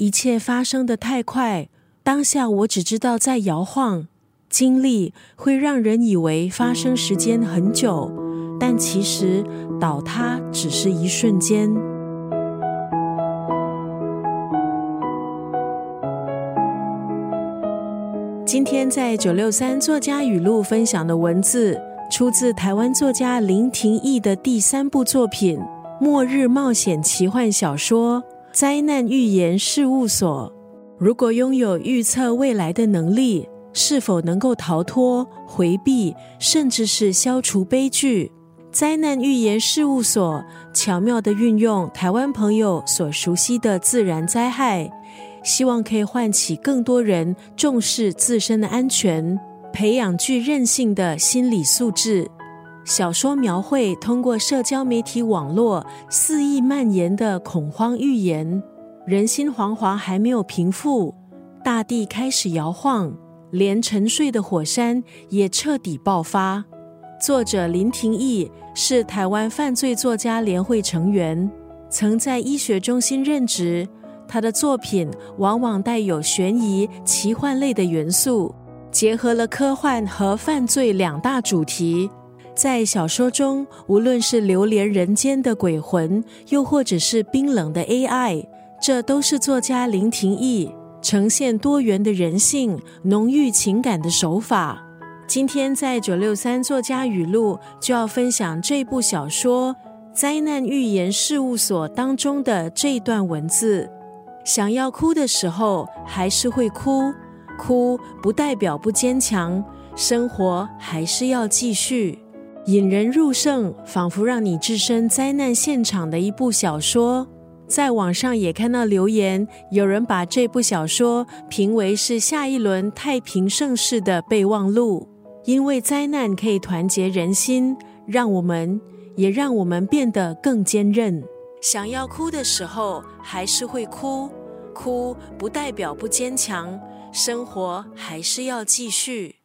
一切发生的太快，当下我只知道在摇晃。经历会让人以为发生时间很久，但其实倒塌只是一瞬间。今天在九六三作家语录分享的文字，出自台湾作家林廷义的第三部作品《末日冒险奇幻小说·灾难预言事务所》。如果拥有预测未来的能力，是否能够逃脱、回避，甚至是消除悲剧？灾难预言事务所巧妙的运用台湾朋友所熟悉的自然灾害。希望可以唤起更多人重视自身的安全，培养具韧性的心理素质。小说描绘通过社交媒体网络肆意蔓延的恐慌预言，人心惶惶还没有平复，大地开始摇晃，连沉睡的火山也彻底爆发。作者林廷义是台湾犯罪作家联会成员，曾在医学中心任职。他的作品往往带有悬疑、奇幻类的元素，结合了科幻和犯罪两大主题。在小说中，无论是流连人间的鬼魂，又或者是冰冷的 AI，这都是作家林廷义呈现多元的人性、浓郁情感的手法。今天在九六三作家语录就要分享这部小说《灾难预言事务所》当中的这段文字。想要哭的时候，还是会哭。哭不代表不坚强，生活还是要继续。引人入胜，仿佛让你置身灾难现场的一部小说。在网上也看到留言，有人把这部小说评为是下一轮太平盛世的备忘录，因为灾难可以团结人心，让我们也让我们变得更坚韧。想要哭的时候，还是会哭。哭不代表不坚强，生活还是要继续。